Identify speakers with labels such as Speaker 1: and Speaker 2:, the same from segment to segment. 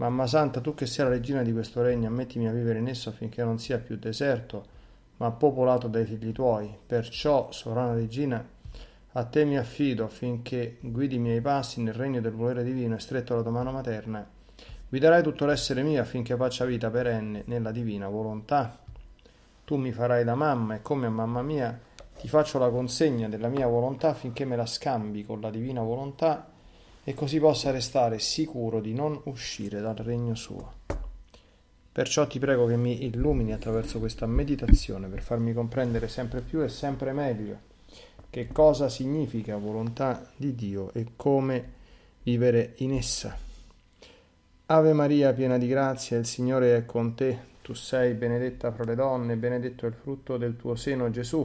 Speaker 1: Mamma Santa, tu che sei la regina di questo regno, ammettimi a vivere in esso affinché non sia più deserto, ma popolato dai figli tuoi. Perciò, sovrana regina, a te mi affido affinché guidi i miei passi nel regno del volere divino e stretto alla tua mano materna. Guiderai tutto l'essere mio affinché faccia vita perenne nella divina volontà. Tu mi farai da mamma e come a mamma mia ti faccio la consegna della mia volontà affinché me la scambi con la divina volontà e così possa restare sicuro di non uscire dal regno suo. Perciò ti prego che mi illumini attraverso questa meditazione per farmi comprendere sempre più e sempre meglio che cosa significa volontà di Dio e come vivere in essa. Ave Maria, piena di grazia, il Signore è con te. Tu sei benedetta fra le donne, benedetto è il frutto del tuo seno, Gesù.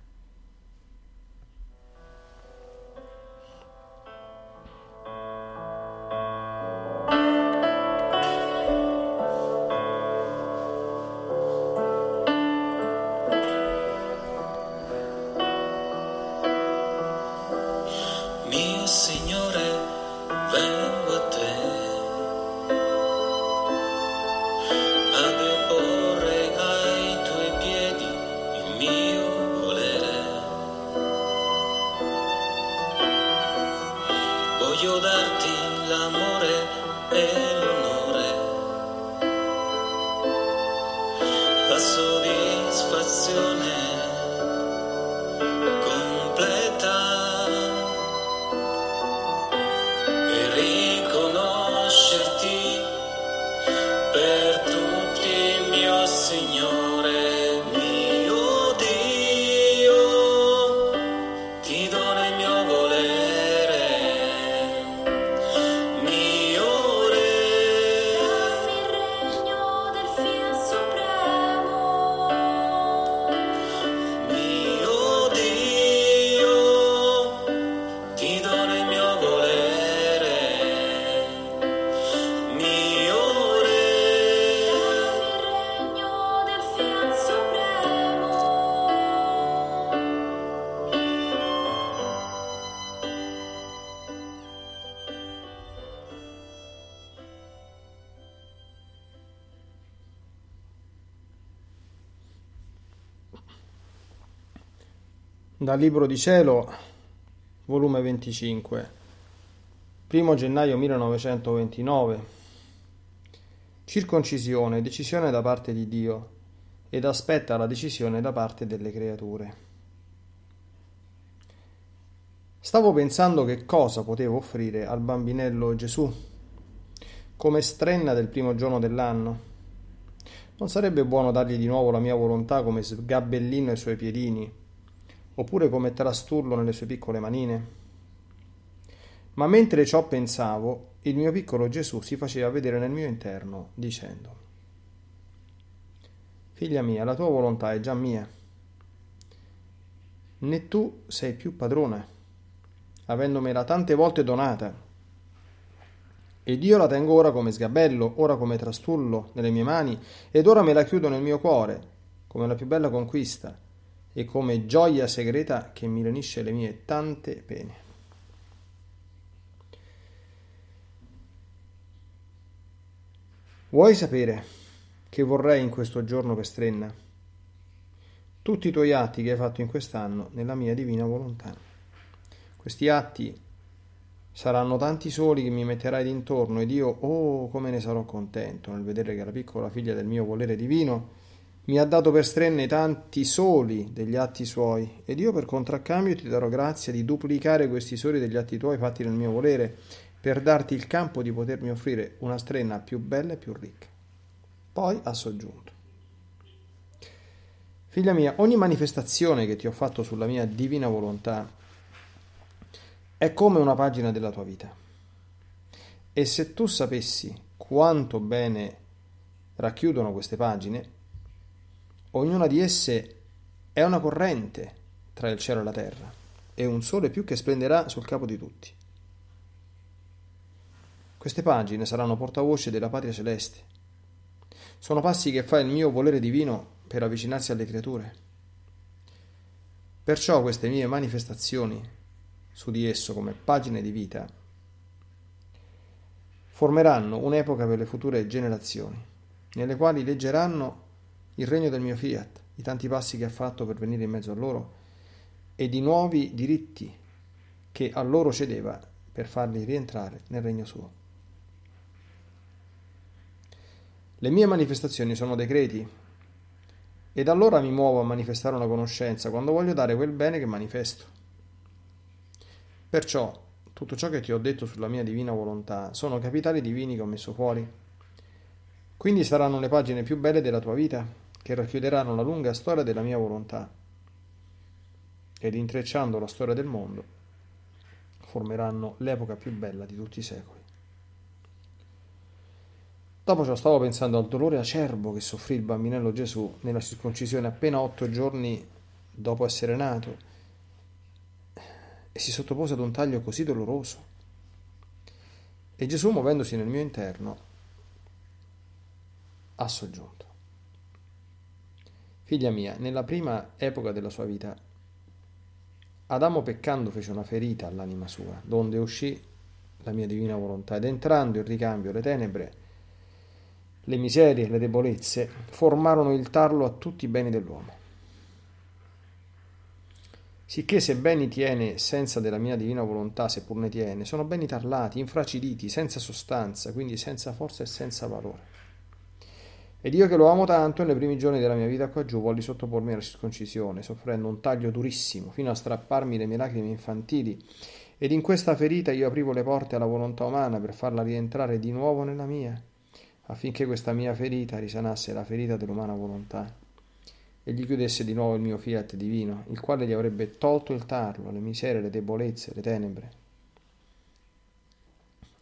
Speaker 1: Dal Libro di Cielo, volume 25, 1 gennaio 1929. Circoncisione, decisione da parte di Dio ed aspetta la decisione da parte delle creature. Stavo pensando che cosa potevo offrire al bambinello Gesù come strenna del primo giorno dell'anno. Non sarebbe buono dargli di nuovo la mia volontà come sgabellino ai suoi piedini? Oppure come trasturlo nelle sue piccole manine. Ma mentre ciò pensavo, il mio piccolo Gesù si faceva vedere nel mio interno, dicendo, Figlia mia, la tua volontà è già mia, né tu sei più padrona, avendomela tante volte donata, ed io la tengo ora come sgabello, ora come trastullo nelle mie mani, ed ora me la chiudo nel mio cuore, come la più bella conquista e come gioia segreta che mi lenisce le mie tante pene. Vuoi sapere che vorrei in questo giorno per strenna? Tutti i tuoi atti che hai fatto in quest'anno nella mia divina volontà. Questi atti saranno tanti soli che mi metterai d'intorno ed io, oh, come ne sarò contento nel vedere che la piccola figlia del mio volere divino mi ha dato per strenne tanti soli degli atti suoi, ed io per contraccambio ti darò grazia di duplicare questi soli degli atti tuoi fatti nel mio volere, per darti il campo di potermi offrire una strenna più bella e più ricca. Poi ha soggiunto. Figlia mia, ogni manifestazione che ti ho fatto sulla mia divina volontà è come una pagina della tua vita. E se tu sapessi quanto bene racchiudono queste pagine, ognuna di esse è una corrente tra il cielo e la terra e un sole più che splenderà sul capo di tutti. Queste pagine saranno portavoce della patria celeste. Sono passi che fa il mio volere divino per avvicinarsi alle creature. Perciò queste mie manifestazioni su di esso come pagine di vita formeranno un'epoca per le future generazioni, nelle quali leggeranno il regno del mio fiat, i tanti passi che ha fatto per venire in mezzo a loro e di nuovi diritti che a loro cedeva per farli rientrare nel regno suo. Le mie manifestazioni sono decreti ed allora mi muovo a manifestare una conoscenza quando voglio dare quel bene che manifesto. Perciò tutto ciò che ti ho detto sulla mia divina volontà sono capitali divini che ho messo fuori. Quindi saranno le pagine più belle della tua vita, che racchiuderanno la lunga storia della mia volontà. Ed intrecciando la storia del mondo, formeranno l'epoca più bella di tutti i secoli. Dopo ciò stavo pensando al dolore acerbo che soffrì il bambinello Gesù nella circoncisione appena otto giorni dopo essere nato e si sottopose ad un taglio così doloroso. E Gesù, muovendosi nel mio interno, ha soggiunto. Figlia mia, nella prima epoca della sua vita, Adamo peccando fece una ferita all'anima sua, donde uscì la mia divina volontà, ed entrando in ricambio le tenebre, le miserie le debolezze, formarono il tarlo a tutti i beni dell'uomo. Sicché se beni tiene senza della mia divina volontà, seppur ne tiene, sono beni tarlati, infraciditi, senza sostanza, quindi senza forza e senza valore. Ed io che lo amo tanto, nei primi giorni della mia vita qua giù, volli sottopormi alla circoncisione, soffrendo un taglio durissimo, fino a strapparmi le mie lacrime infantili, ed in questa ferita io aprivo le porte alla volontà umana per farla rientrare di nuovo nella mia, affinché questa mia ferita risanasse la ferita dell'umana volontà e gli chiudesse di nuovo il mio fiat divino, il quale gli avrebbe tolto il tarlo, le miserie, le debolezze, le tenebre.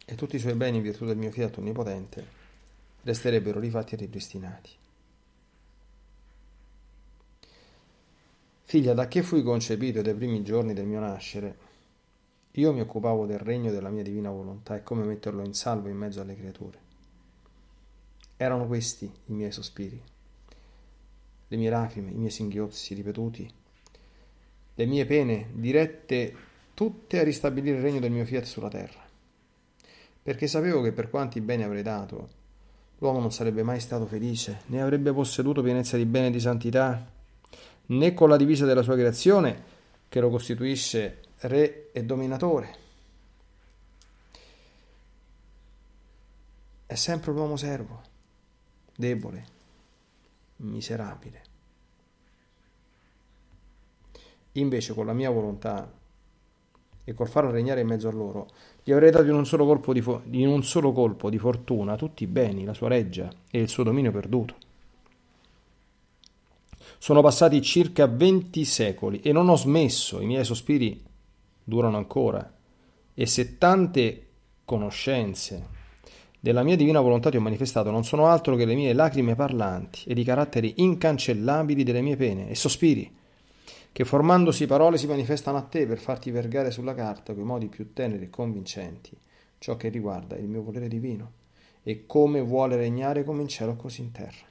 Speaker 1: E tutti i suoi beni, in virtù del mio fiat onnipotente, resterebbero rifatti e ripristinati. Figlia, da che fui concepito dai primi giorni del mio nascere, io mi occupavo del regno della mia divina volontà e come metterlo in salvo in mezzo alle creature. Erano questi i miei sospiri le mie lacrime, i miei singhiozzi ripetuti, le mie pene dirette tutte a ristabilire il regno del mio fiat sulla terra. Perché sapevo che per quanti beni avrei dato, l'uomo non sarebbe mai stato felice, né avrebbe posseduto pienezza di bene e di santità, né con la divisa della sua creazione, che lo costituisce re e dominatore. È sempre l'uomo servo, debole, miserabile. Invece con la mia volontà e col farlo regnare in mezzo a loro, gli avrei dato in un solo colpo di, fo- in un solo colpo di fortuna tutti i beni, la sua reggia e il suo dominio perduto. Sono passati circa venti secoli e non ho smesso, i miei sospiri durano ancora. E se tante conoscenze della mia divina volontà ti ho manifestato non sono altro che le mie lacrime parlanti ed i caratteri incancellabili delle mie pene e sospiri, che formandosi parole si manifestano a te per farti vergare sulla carta coi modi più teneri e convincenti ciò che riguarda il mio volere divino e come vuole regnare come in cielo così in terra.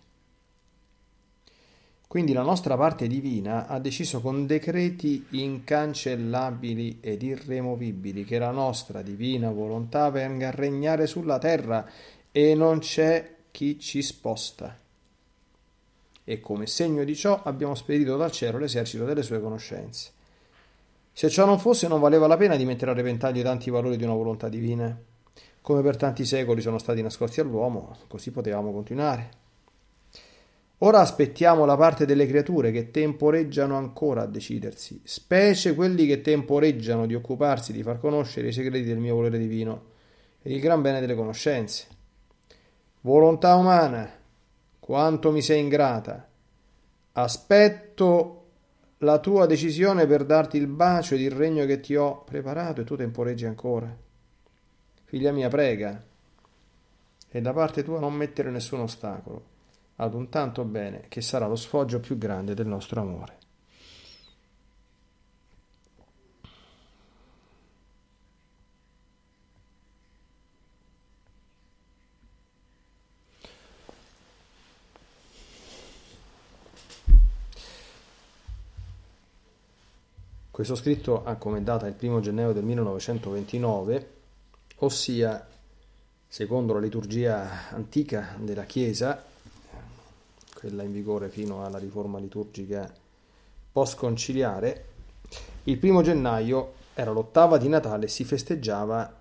Speaker 1: Quindi la nostra parte divina ha deciso con decreti incancellabili ed irremovibili che la nostra divina volontà venga a regnare sulla terra e non c'è chi ci sposta. E come segno di ciò abbiamo spedito dal cielo l'esercito delle sue conoscenze. Se ciò non fosse non valeva la pena di mettere a repentaglio i tanti valori di una volontà divina. Come per tanti secoli sono stati nascosti all'uomo, così potevamo continuare. Ora aspettiamo la parte delle creature che temporeggiano ancora a decidersi, specie quelli che temporeggiano di occuparsi di far conoscere i segreti del mio volere divino e il gran bene delle conoscenze. Volontà umana, quanto mi sei ingrata, aspetto la tua decisione per darti il bacio ed il regno che ti ho preparato e tu temporeggi ancora. Figlia mia, prega e da parte tua non mettere nessun ostacolo ad un tanto bene che sarà lo sfoggio più grande del nostro amore. Questo scritto ha come data il primo gennaio del 1929, ossia, secondo la liturgia antica della Chiesa, quella in vigore fino alla riforma liturgica post-conciliare, il primo gennaio era l'ottava di Natale e si festeggiava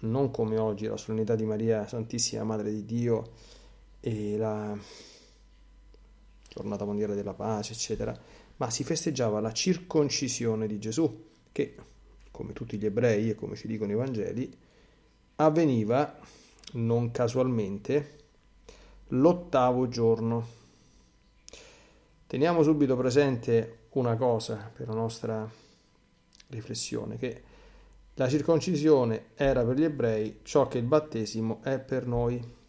Speaker 1: non come oggi la solennità di Maria Santissima Madre di Dio e la giornata mondiale della pace, eccetera, ma si festeggiava la circoncisione di Gesù, che, come tutti gli ebrei e come ci dicono i Vangeli, avveniva non casualmente l'ottavo giorno. Teniamo subito presente una cosa per la nostra riflessione, che la circoncisione era per gli ebrei ciò che il battesimo è per noi.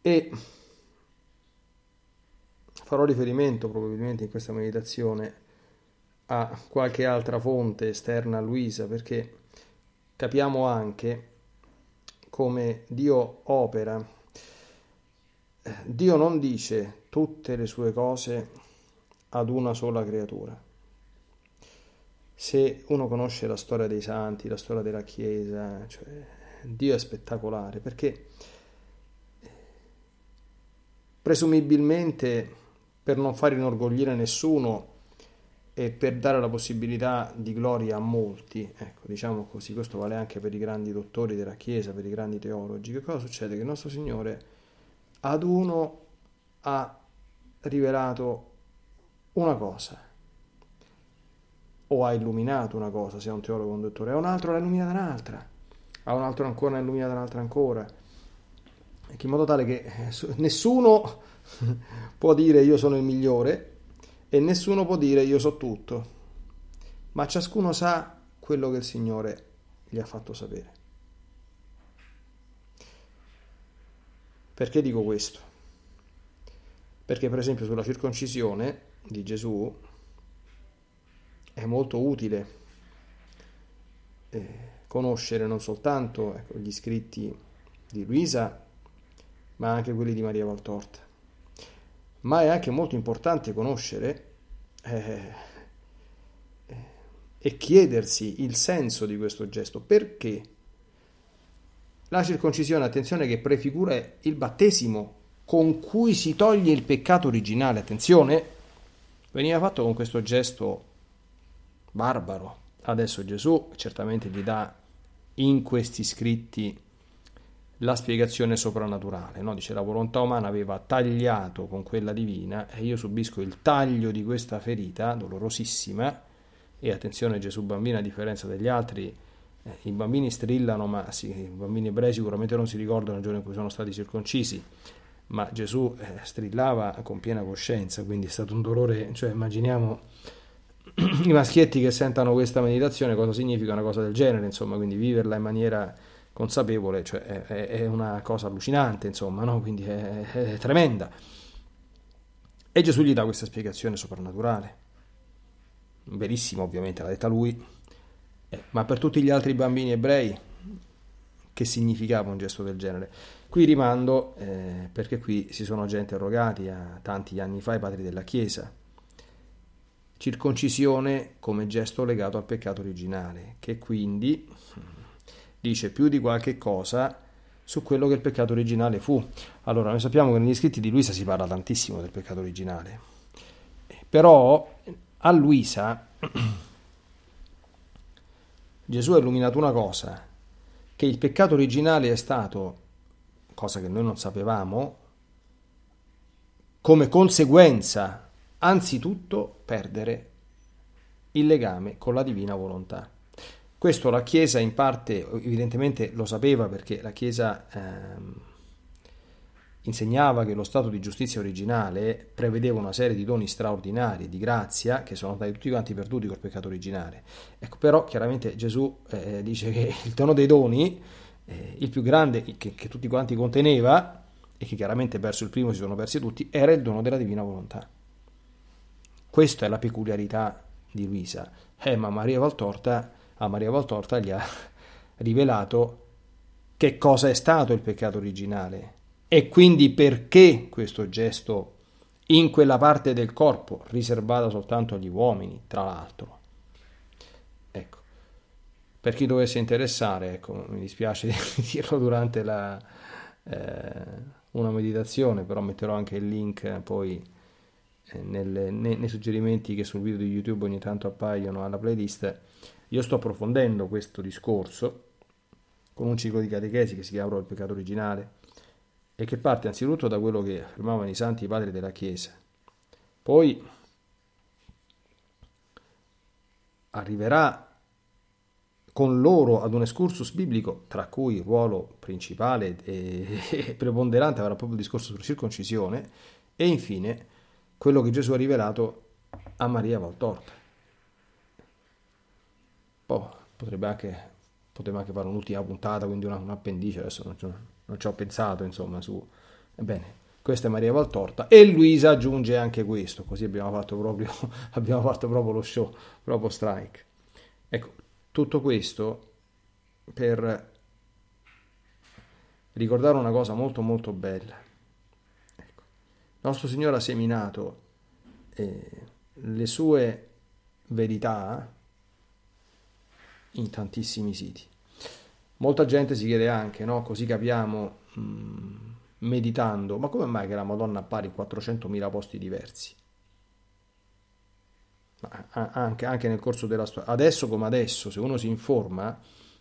Speaker 1: E Farò riferimento probabilmente in questa meditazione a qualche altra fonte esterna a Luisa perché capiamo anche come Dio opera. Dio non dice tutte le sue cose ad una sola creatura. Se uno conosce la storia dei santi, la storia della Chiesa, cioè, Dio è spettacolare perché presumibilmente per non far inorgoglire nessuno e per dare la possibilità di gloria a molti, ecco, diciamo così, questo vale anche per i grandi dottori della Chiesa, per i grandi teologi, che cosa succede? Che il nostro Signore ad uno ha rivelato una cosa, o ha illuminato una cosa, è un teologo o un dottore, a un altro l'ha illuminata un'altra, a un altro ancora ne ha illuminata un'altra ancora, in modo tale che eh, nessuno può dire io sono il migliore e nessuno può dire io so tutto, ma ciascuno sa quello che il Signore gli ha fatto sapere. Perché dico questo? Perché per esempio sulla circoncisione di Gesù è molto utile eh, conoscere non soltanto ecco, gli scritti di Luisa, ma anche quelli di Maria Valtorta ma è anche molto importante conoscere eh, e chiedersi il senso di questo gesto, perché? La circoncisione, attenzione, che prefigura il battesimo con cui si toglie il peccato originale, attenzione, veniva fatto con questo gesto barbaro. Adesso Gesù certamente gli dà in questi scritti la spiegazione soprannaturale, no? dice la volontà umana aveva tagliato con quella divina e io subisco il taglio di questa ferita dolorosissima e attenzione Gesù bambino a differenza degli altri eh, i bambini strillano ma sì, i bambini ebrei sicuramente non si ricordano il giorno in cui sono stati circoncisi ma Gesù eh, strillava con piena coscienza quindi è stato un dolore cioè immaginiamo i maschietti che sentano questa meditazione cosa significa una cosa del genere insomma quindi viverla in maniera consapevole, cioè è, è una cosa allucinante, insomma, no? quindi è, è, tremenda. E Gesù gli dà questa spiegazione soprannaturale, verissima ovviamente, l'ha detta lui, eh, ma per tutti gli altri bambini ebrei che significava un gesto del genere? Qui rimando, eh, perché qui si sono già interrogati a tanti anni fa i padri della Chiesa, circoncisione come gesto legato al peccato originale, che quindi dice più di qualche cosa su quello che il peccato originale fu. Allora, noi sappiamo che negli scritti di Luisa si parla tantissimo del peccato originale, però a Luisa Gesù ha illuminato una cosa, che il peccato originale è stato, cosa che noi non sapevamo, come conseguenza anzitutto perdere il legame con la divina volontà. Questo la Chiesa in parte evidentemente lo sapeva perché la Chiesa ehm, insegnava che lo stato di giustizia originale prevedeva una serie di doni straordinari di grazia che sono stati tutti quanti perduti col peccato originale. Ecco, però chiaramente Gesù eh, dice che il dono dei doni, eh, il più grande che, che tutti quanti conteneva, e che chiaramente verso il primo si sono persi tutti, era il dono della divina volontà. Questa è la peculiarità di Luisa. Eh, ma Maria Valtorta, a Maria Valtorta gli ha rivelato che cosa è stato il peccato originale e quindi perché questo gesto in quella parte del corpo riservata soltanto agli uomini, tra l'altro. Ecco, per chi dovesse interessare, ecco, mi dispiace di dirlo durante la, eh, una meditazione, però metterò anche il link poi eh, nelle, nei, nei, suggerimenti che sul video di YouTube ogni tanto appaiono alla playlist. Io sto approfondendo questo discorso con un ciclo di catechesi che si chiama il peccato originale e che parte anzitutto da quello che affermavano i santi padri della Chiesa. Poi arriverà con loro ad un excursus biblico, tra cui il ruolo principale e preponderante avrà proprio il discorso sulla circoncisione, e infine quello che Gesù ha rivelato a Maria Valtorta. Poi potrebbe anche, potrebbe anche fare un'ultima puntata, quindi una, un appendice, adesso non, non ci ho pensato, insomma, su... Ebbene, questa è Maria Valtorta e Luisa aggiunge anche questo, così abbiamo fatto proprio, abbiamo fatto proprio lo show, proprio strike. Ecco, tutto questo per ricordare una cosa molto molto bella. Ecco, nostro Signore ha seminato eh, le sue verità in tantissimi siti. Molta gente si chiede anche, no? così capiamo, mh, mm, meditando, ma come mai che la Madonna appare in 400.000 posti diversi? Anche, anche, nel corso della storia. Adesso come adesso, se uno si informa,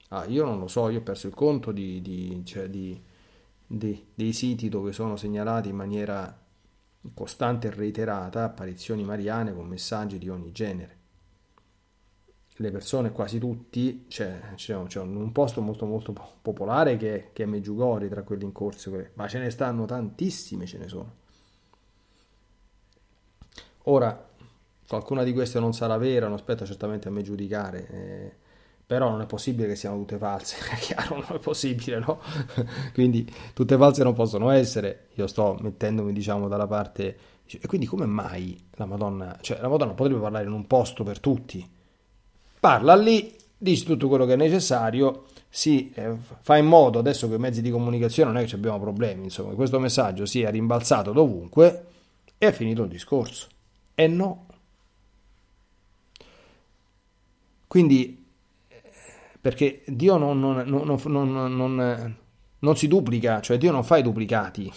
Speaker 1: ah, io non lo so, io ho perso il conto di, di, cioè di, dei siti dove sono segnalati in maniera costante e reiterata apparizioni mariane con messaggi di ogni genere le persone, quasi tutti, c'è, c'è, c'è un posto molto molto popolare che, che è Meggiugori tra quelli in corso, ma ce ne stanno tantissime, ce ne sono. Ora, qualcuna di queste non sarà vera, non aspetta certamente a me giudicare, eh, però non è possibile che siano tutte false, è chiaro, non è possibile, no? quindi tutte false non possono essere, io sto mettendomi, diciamo, dalla parte... E quindi come mai la Madonna, cioè la Madonna potrebbe parlare in un posto per tutti, parla lì, dice tutto quello che è necessario, si eh, fa in modo, adesso che i mezzi di comunicazione non è che abbiamo problemi, insomma, che questo messaggio sia rimbalzato dovunque e è finito il discorso. E no. Quindi, perché Dio non, non, non, non, si duplica, cioè Dio non fa i duplicati,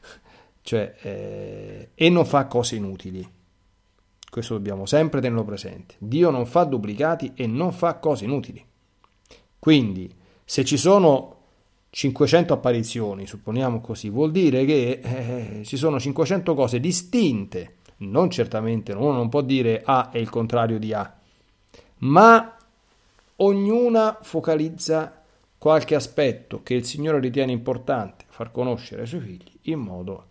Speaker 1: cioè, eh, e non fa cose inutili. Questo dobbiamo sempre tenerlo presente. Dio non fa duplicati e non fa cose inutili. Quindi, se ci sono 500 apparizioni, supponiamo così, vuol dire che eh, ci sono 500 cose distinte. Non certamente, uno non può dire A è il contrario di A, ma ognuna focalizza qualche aspetto che il Signore ritiene importante far conoscere ai suoi figli in modo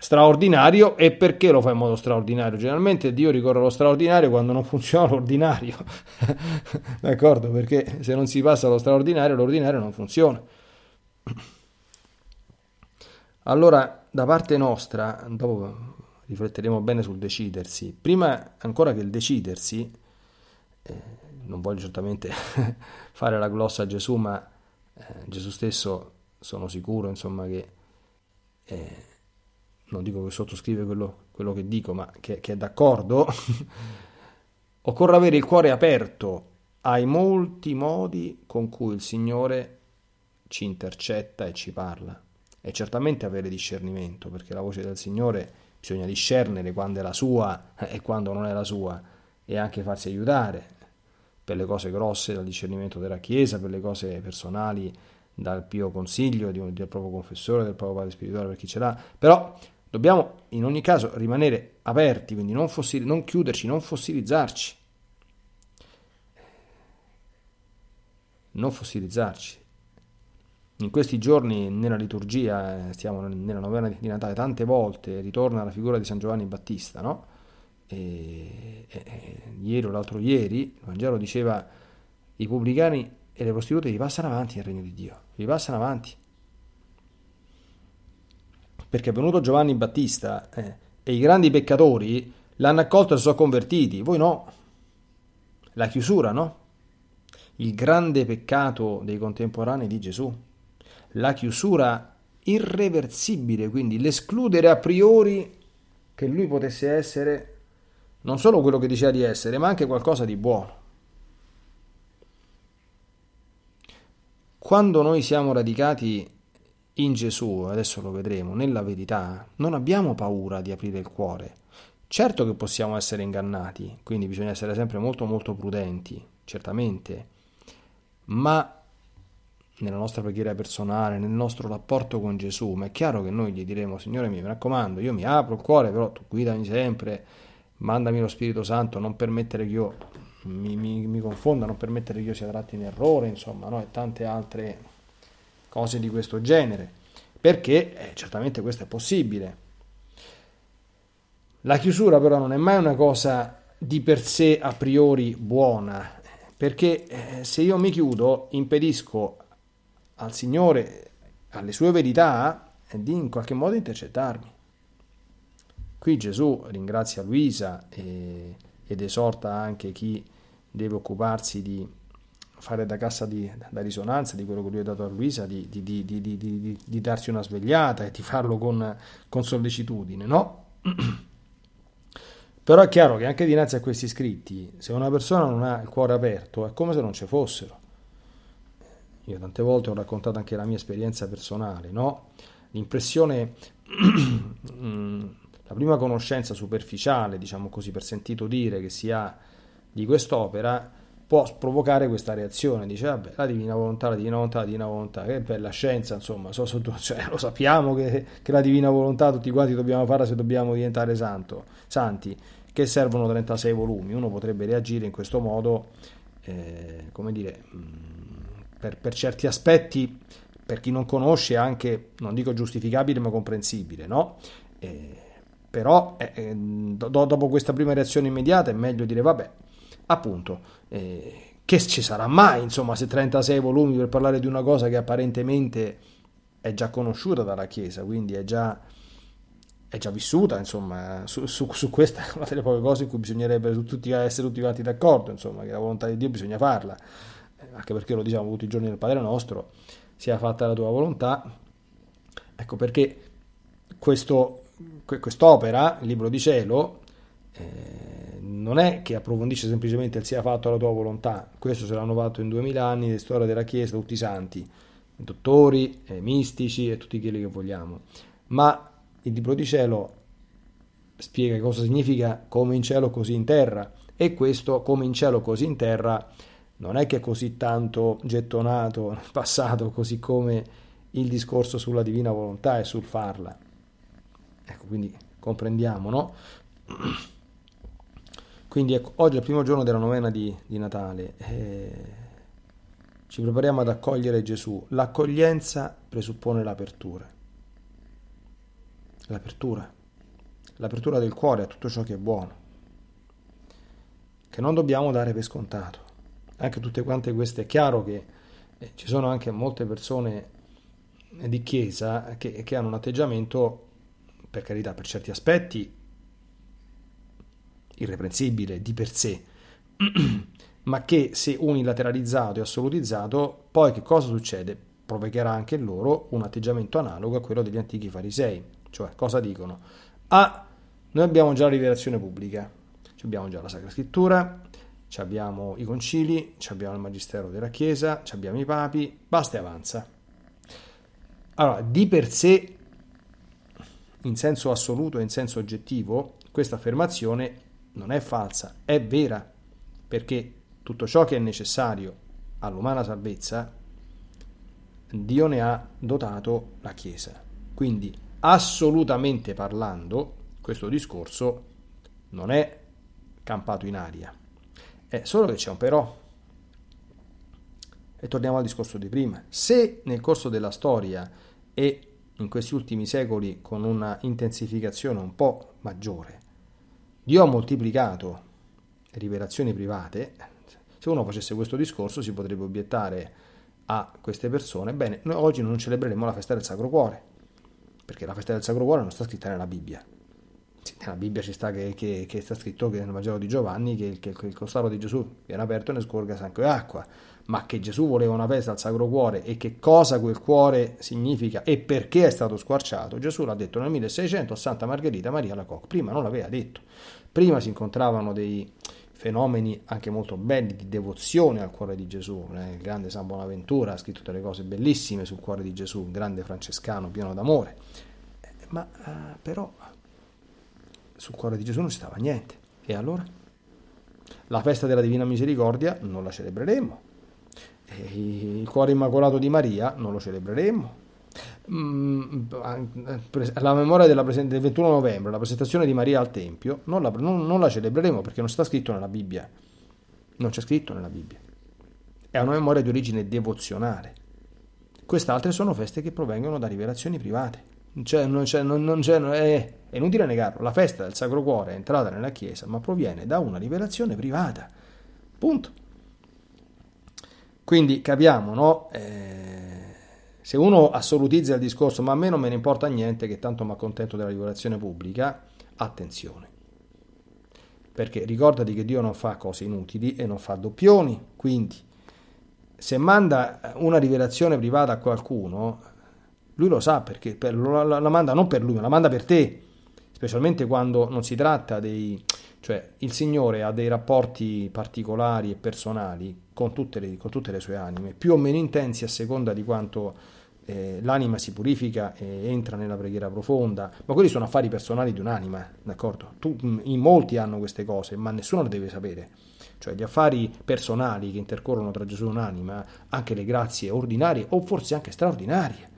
Speaker 1: straordinario e perché lo fa in modo straordinario? Generalmente Dio ricorre allo straordinario quando non funziona l'ordinario, d'accordo? Perché se non si passa allo straordinario, l'ordinario non funziona. Allora, da parte nostra, dopo rifletteremo bene sul decidersi, prima ancora che il decidersi, eh, non voglio certamente fare la glossa a Gesù, ma eh, Gesù stesso sono sicuro, insomma, che... Eh, non dico che sottoscrive quello, quello che dico, ma che, che è d'accordo, occorre avere il cuore aperto ai molti modi con cui il Signore ci intercetta e ci parla. E certamente avere discernimento, perché la voce del Signore bisogna discernere quando è la sua e quando non è la sua, e anche farsi aiutare per le cose grosse dal discernimento della Chiesa, per le cose personali dal pio consiglio del proprio confessore, del proprio padre spirituale per chi ce l'ha. Però Dobbiamo in ogni caso rimanere aperti, quindi non, fossil- non chiuderci, non fossilizzarci. Non fossilizzarci. in questi giorni nella liturgia, eh, stiamo nella novena di Natale, tante volte ritorna la figura di San Giovanni Battista, no? E, e, e, ieri o l'altro ieri il Vangelo diceva i pubblicani e le prostitute vi passano avanti nel regno di Dio, vi passano avanti. Perché è venuto Giovanni Battista eh, e i grandi peccatori l'hanno accolto e sono convertiti, voi no. La chiusura, no? Il grande peccato dei contemporanei di Gesù la chiusura irreversibile, quindi l'escludere a priori che lui potesse essere non solo quello che diceva di essere, ma anche qualcosa di buono. Quando noi siamo radicati in Gesù, adesso lo vedremo, nella verità, non abbiamo paura di aprire il cuore. Certo che possiamo essere ingannati, quindi bisogna essere sempre molto molto prudenti, certamente, ma nella nostra preghiera personale, nel nostro rapporto con Gesù, ma è chiaro che noi gli diremo, Signore mi raccomando, io mi apro il cuore, però tu guidami sempre, mandami lo Spirito Santo, non permettere che io mi, mi, mi confonda, non permettere che io sia tratto in errore, insomma, no? e tante altre cose di questo genere, perché eh, certamente questo è possibile. La chiusura però non è mai una cosa di per sé a priori buona, perché eh, se io mi chiudo impedisco al Signore, alle sue verità, di in qualche modo intercettarmi. Qui Gesù ringrazia Luisa e, ed esorta anche chi deve occuparsi di fare da cassa di, da risonanza di quello che lui ha dato a Luisa, di, di, di darsi una svegliata e di farlo con, con sollecitudine, no? Però è chiaro che anche dinanzi a questi scritti, se una persona non ha il cuore aperto, è come se non ci fossero. Io tante volte ho raccontato anche la mia esperienza personale, no? L'impressione, la prima conoscenza superficiale, diciamo così, per sentito dire che si ha di quest'opera può provocare questa reazione, dice vabbè la divina volontà, la divina volontà, la divina volontà, che bella scienza insomma, so, so, cioè, lo sappiamo che, che, la divina volontà tutti quanti dobbiamo farla se dobbiamo diventare santo, santi, che servono 36 volumi, uno potrebbe reagire in questo modo, eh, come dire... Mm, per, per certi aspetti, per chi non conosce, anche, non dico giustificabile, ma comprensibile, no? Eh, però eh, eh do, dopo questa prima reazione immediata è meglio dire, vabbè, appunto, eh, che ci sarà mai, insomma, se 36 volumi per parlare di una cosa che apparentemente è già conosciuta dalla Chiesa, quindi è già, è già vissuta, insomma, su, su, su, questa è una delle poche cose in cui bisognerebbe tutti, essere tutti quanti d'accordo, insomma, che la volontà di Dio bisogna farla anche perché lo diciamo tutti i giorni nel Padre nostro, sia fatta la tua volontà. Ecco perché questo, quest'opera, il libro di cielo, eh, non è che approfondisce semplicemente il sia fatto la tua volontà, questo se l'hanno fatto in duemila anni di storia della Chiesa, tutti i santi, dottori, eh, mistici e tutti quelli che vogliamo, ma il libro di cielo spiega cosa significa come in cielo così in terra e questo come in cielo così in terra non è che è così tanto gettonato nel passato, così come il discorso sulla divina volontà e sul farla. Ecco, quindi comprendiamo, no? Quindi ecco, oggi è il primo giorno della novena di, di Natale. Eh, ci prepariamo ad accogliere Gesù. L'accoglienza presuppone l'apertura. L'apertura. L'apertura del cuore a tutto ciò che è buono. Che non dobbiamo dare per scontato anche tutte quante queste, è chiaro che eh, ci sono anche molte persone di chiesa che, che hanno un atteggiamento, per carità, per certi aspetti irreprensibile di per sé, ma che se unilateralizzato e assolutizzato, poi che cosa succede? Provocherà anche loro un atteggiamento analogo a quello degli antichi farisei. Cioè, cosa dicono? Ah, noi abbiamo già la rivelazione pubblica, abbiamo già la Sacra Scrittura, abbiamo i concili, abbiamo il magistero della Chiesa, abbiamo i papi, basta e avanza. Allora, di per sé, in senso assoluto e in senso oggettivo, questa affermazione non è falsa, è vera, perché tutto ciò che è necessario all'umana salvezza, Dio ne ha dotato la Chiesa. Quindi, assolutamente parlando, questo discorso non è campato in aria. È solo che c'è un però. E torniamo al discorso di prima. Se nel corso della storia e in questi ultimi secoli con una intensificazione un po' maggiore, Dio ha moltiplicato rivelazioni private, se uno facesse questo discorso si potrebbe obiettare a queste persone, bene, noi oggi non celebreremo la festa del Sacro Cuore, perché la festa del Sacro Cuore non sta scritta nella Bibbia. Nella Bibbia ci sta che, che, che sta scritto che nel Vangelo di Giovanni che, che il costaro di Gesù viene aperto e ne scorga sangue e acqua, ma che Gesù voleva una festa al Sacro Cuore e che cosa quel cuore significa e perché è stato squarciato, Gesù l'ha detto nel 1600 a Santa Margherita Maria Lacoque, prima non l'aveva detto, prima si incontravano dei fenomeni anche molto belli di devozione al cuore di Gesù. Eh, il grande San Bonaventura ha scritto delle cose bellissime sul cuore di Gesù, un grande francescano pieno d'amore. Eh, ma eh, però sul cuore di Gesù non stava niente. E allora? La festa della Divina Misericordia non la celebreremo. Il cuore immacolato di Maria non lo celebreremo. Mm, la memoria del 21 novembre, la presentazione di Maria al Tempio, non la, non, non la celebreremo perché non sta scritto nella Bibbia. Non c'è scritto nella Bibbia. È una memoria di origine devozionale. Quest'altre sono feste che provengono da rivelazioni private. Cioè, non c'è, non, non c'è, è, è inutile negarlo. La festa del Sacro Cuore è entrata nella Chiesa, ma proviene da una rivelazione privata. Punto. Quindi capiamo, no? Eh, se uno assolutizza il discorso, ma a me non me ne importa niente, che tanto mi accontento della rivelazione pubblica, attenzione. Perché ricordati che Dio non fa cose inutili e non fa doppioni, quindi se manda una rivelazione privata a qualcuno, lui lo sa perché per, la, la, manda non per lui, ma la manda per te, specialmente quando non si tratta dei... cioè il Signore ha dei rapporti particolari e personali con tutte le, con tutte le sue anime, più o meno intensi a seconda di quanto eh, l'anima si purifica e entra nella preghiera profonda, ma quelli sono affari personali di un'anima, d'accordo? Tu, mm, in molti hanno queste cose, ma nessuno le deve sapere. Cioè gli affari personali che intercorrono tra Gesù e un'anima, anche le grazie ordinarie o forse anche straordinarie.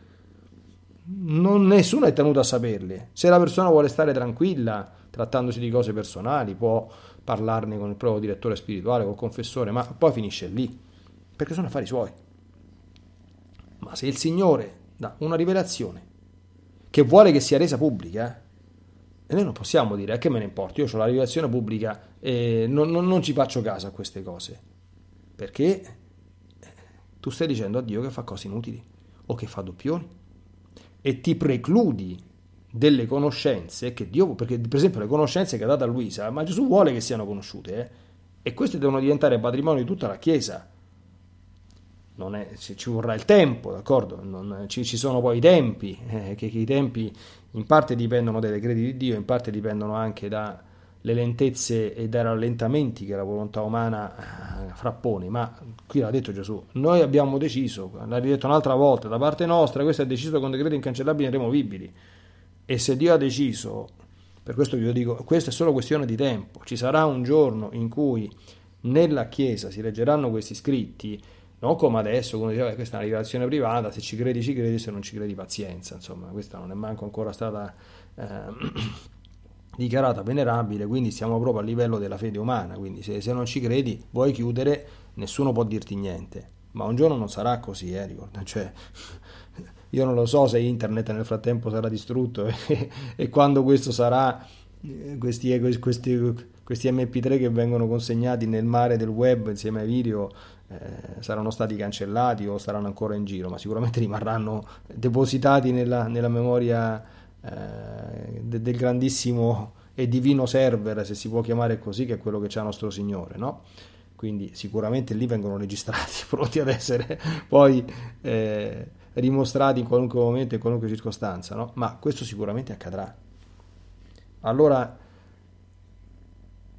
Speaker 1: Non nessuno è tenuto a saperle. Se la persona vuole stare tranquilla, trattandosi di cose personali, può parlarne con il proprio direttore spirituale, col confessore, ma poi finisce lì, perché sono affari suoi. Ma se il Signore dà una rivelazione che vuole che sia resa pubblica, e noi non possiamo dire, a che me ne importa, io ho la rivelazione pubblica e non, non, non ci faccio caso a queste cose. Perché eh, tu stai dicendo a Dio che fa cose inutili o che fa doppioni e ti precludi delle conoscenze che Dio, perché per esempio le conoscenze che ha dato a Luisa, ma Gesù vuole che siano conosciute, eh? e queste devono diventare patrimonio di tutta la Chiesa è, ci, vorrà il tempo, d'accordo? Non, ci, ci, sono poi i tempi, eh, che, che, i tempi in parte dipendono dai decreti di Dio, in parte dipendono anche dalle lentezze e dai rallentamenti che la volontà umana eh, frappone, ma qui l'ha detto Gesù, noi abbiamo deciso, l'ha detto un'altra volta, da parte nostra questo è deciso con decreti incancellabili e irremovibili, e se Dio ha deciso, per questo vi dico, questa è solo questione di tempo, ci sarà un giorno in cui nella Chiesa si leggeranno questi scritti, non come adesso, come diceva, questa è una rivelazione privata, se ci credi ci credi, se non ci credi pazienza, insomma, questa non è manco ancora stata eh, dichiarata venerabile, quindi siamo proprio a livello della fede umana, quindi se, se, non ci credi vuoi chiudere, nessuno può dirti niente, ma un giorno non sarà così, eh, ricorda, cioè, io non lo so se internet nel frattempo sarà distrutto e, e quando questo sarà, eh, questi, questi, questi MP3 che vengono consegnati nel mare del web insieme ai video eh, saranno stati cancellati o saranno ancora in giro, ma sicuramente rimarranno depositati nella, nella memoria eh, de, del grandissimo e divino server, se si può chiamare così, che è quello che c'è nostro Signore, no? Quindi sicuramente lì vengono registrati, pronti ad essere poi eh, rimostrati in qualunque momento, in qualunque circostanza, no? Ma questo sicuramente accadrà. Allora,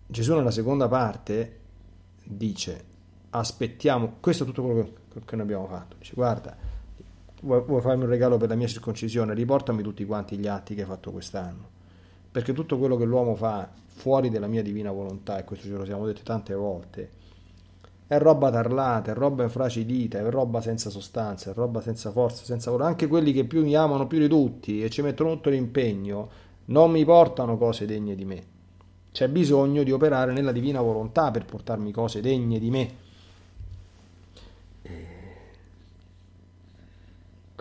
Speaker 1: Gesù nella seconda parte dice aspettiamo, questo è tutto quello che, che noi abbiamo fatto. Dice, guarda, vuoi, vuoi farmi un regalo per la mia circoncisione? Riportami tutti quanti gli atti che hai fatto quest'anno. Perché tutto quello che l'uomo fa fuori della mia divina volontà, e questo ce lo siamo detti tante volte, è roba tarlata, è roba infracidita, è roba senza sostanza, è roba senza forza, senza valore. Anche quelli che più mi amano più di tutti e ci mettono tutto l'impegno, non mi portano cose degne di me. C'è bisogno di operare nella divina volontà per portarmi cose degne di me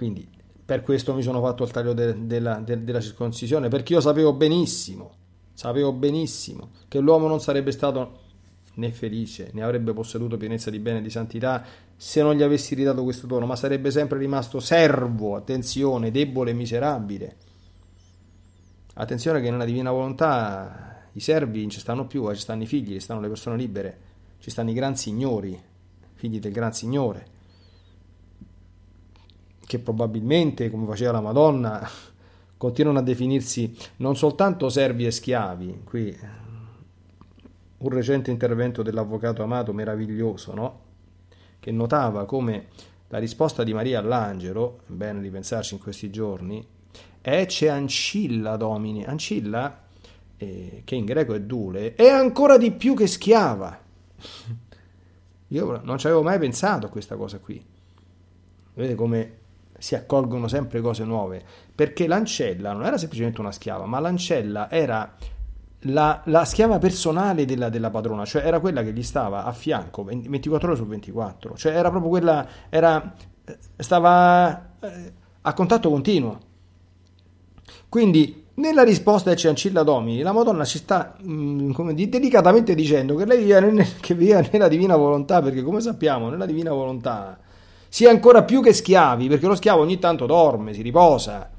Speaker 1: quindi per questo mi sono fatto il taglio de, de, de, della circoncisione, perché io sapevo benissimo, sapevo benissimo che l'uomo non sarebbe stato né felice, né avrebbe posseduto pienezza di bene e di santità se non gli avessi ridato questo dono, ma sarebbe sempre rimasto servo, attenzione, debole e miserabile. Attenzione che nella divina volontà i servi non ci stanno più, eh, ci stanno i figli, ci stanno le persone libere, ci stanno i gran signori, figli del gran signore, che probabilmente, come faceva la Madonna, continuano a definirsi non soltanto servi e schiavi, qui un recente intervento dell'avvocato Amato meraviglioso, no? che notava come la risposta di Maria all'angelo, bene ripensarci in questi giorni, ecce ancilla domini, ancilla, eh, che in greco è dule, è ancora di più che schiava. Io non ci avevo mai pensato a questa cosa qui. Vedete come si accolgono sempre cose nuove, perché l'ancella non era semplicemente una schiava, ma l'ancella era la, la schiava personale della, della, padrona, cioè era quella che gli stava a fianco 24 ore su 24, cioè era proprio quella, era, eh, stava eh, a contatto continuo. Quindi nella risposta a Ciancilla Domini, la Madonna ci sta mh, mm, di, delicatamente dicendo che lei vive, che vive nella divina volontà, perché come sappiamo, nella divina volontà si è ancora più che schiavi, perché lo schiavo ogni tanto dorme, si riposa,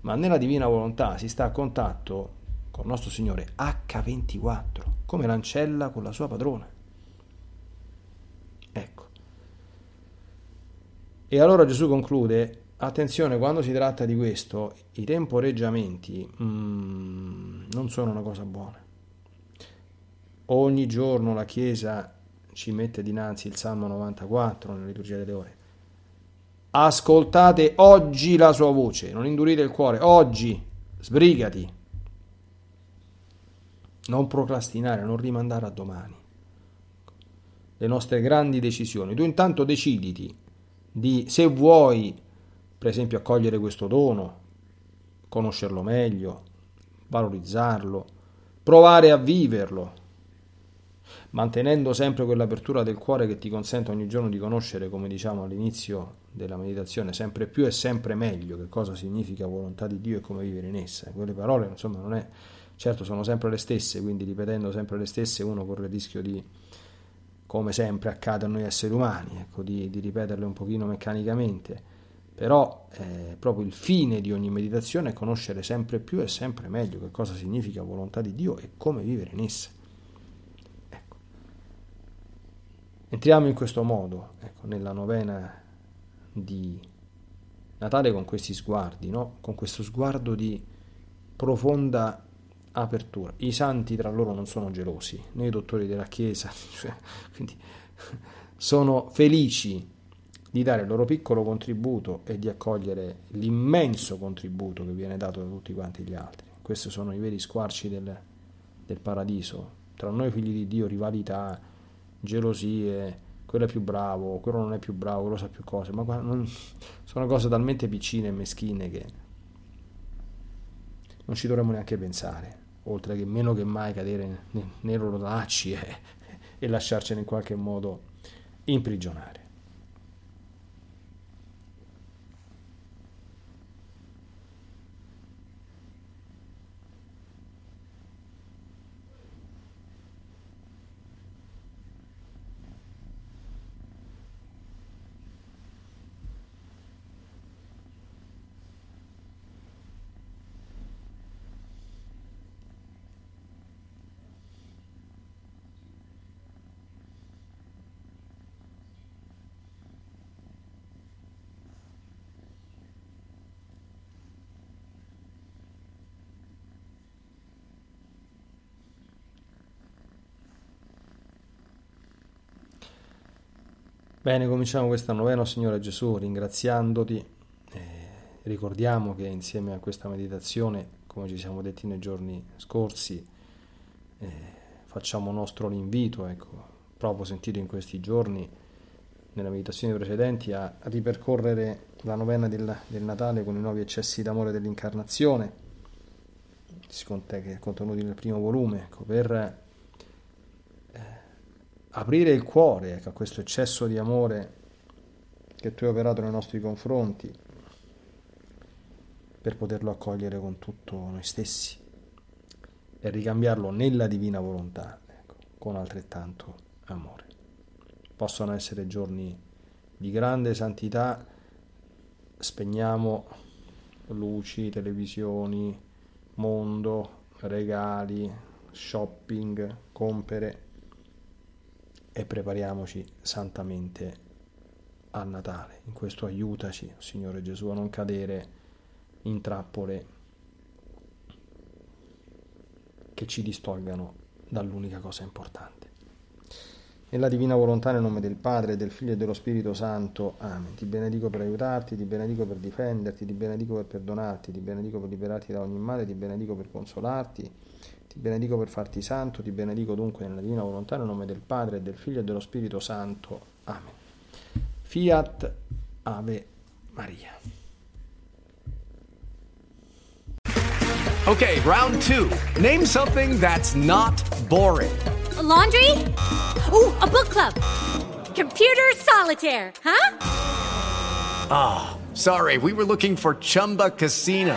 Speaker 1: ma nella divina volontà si sta a contatto con il nostro Signore H24, come l'ancella con la sua padrona. Ecco. E allora Gesù conclude, attenzione, quando si tratta di questo, i temporeggiamenti mm, non sono una cosa buona. Ogni giorno la Chiesa ci mette dinanzi il Salmo 94 nella liturgia delle ore. Ascoltate oggi la sua voce, non indurite il cuore, oggi, sbrigati, non procrastinare, non rimandare a domani. Le nostre grandi decisioni. Tu intanto deciditi di, se vuoi, per esempio, accogliere questo dono, conoscerlo meglio, valorizzarlo, provare a viverlo, mantenendo sempre quell'apertura del cuore che ti consente ogni giorno di conoscere, come diciamo all'inizio della meditazione, sempre più e sempre meglio che cosa significa volontà di Dio e come vivere in essa. Quelle parole, insomma, non è Certo sono sempre le stesse, quindi ripetendo sempre le stesse uno corre il rischio di, come sempre accade a noi esseri umani, ecco, di, di ripeterle un pochino meccanicamente. Però eh, proprio il fine di ogni meditazione è conoscere sempre più e sempre meglio che cosa significa volontà di Dio e come vivere in essa. Ecco. Entriamo in questo modo, ecco, nella novena di Natale con questi sguardi, no? con questo sguardo di profonda apertura. I santi tra loro non sono gelosi, noi dottori della Chiesa, cioè, quindi sono felici di dare il loro piccolo contributo e di accogliere l'immenso contributo che viene dato da tutti quanti gli altri. Questi sono i veri squarci del, del paradiso. Tra noi figli di Dio, rivalità, gelosie, quello è più bravo, quello non è più bravo, quello sa più cose, ma non, sono cose talmente piccine e meschine che non ci dovremmo neanche pensare oltre che meno che mai cadere nei loro lacci e, e lasciarcene in qualche modo imprigionare. Bene, cominciamo questa novena, Signore Gesù, ringraziandoti. Eh, ricordiamo che insieme a questa meditazione, come ci siamo detti nei giorni scorsi, eh, facciamo nostro l'invito, ecco, proprio sentito in questi giorni, nelle meditazioni precedenti, a, a ripercorrere la novena del, del, Natale con i nuovi eccessi d'amore dell'incarnazione, contenuti nel primo volume, ecco, per aprire il cuore ecco, a questo eccesso di amore che tu hai operato nei nostri confronti per poterlo accogliere con tutto noi stessi e ricambiarlo nella divina volontà, ecco, con altrettanto amore. Possono essere giorni di grande santità, spegniamo luci, televisioni, mondo, regali, shopping, compere e prepariamoci santamente a Natale. In questo aiutaci, Signore Gesù, a non cadere in trappole che ci distolgano dall'unica cosa importante. Nella divina volontà, nel nome del Padre, del Figlio e dello Spirito Santo. Amen. Ti benedico per aiutarti, ti benedico per difenderti, ti benedico per perdonarti, ti benedico per liberarti da ogni male, ti benedico per consolarti, ti benedico per farti santo, ti benedico dunque nella divina volontà, nel nome del Padre, del Figlio e dello Spirito Santo. Amen. Fiat Ave Maria.
Speaker 2: Okay, round two. Name something that's not boring.
Speaker 3: A laundry? Ooh, a book club. Computer solitaire, huh?
Speaker 2: Ah, oh, sorry, we were looking for Chumba Casino.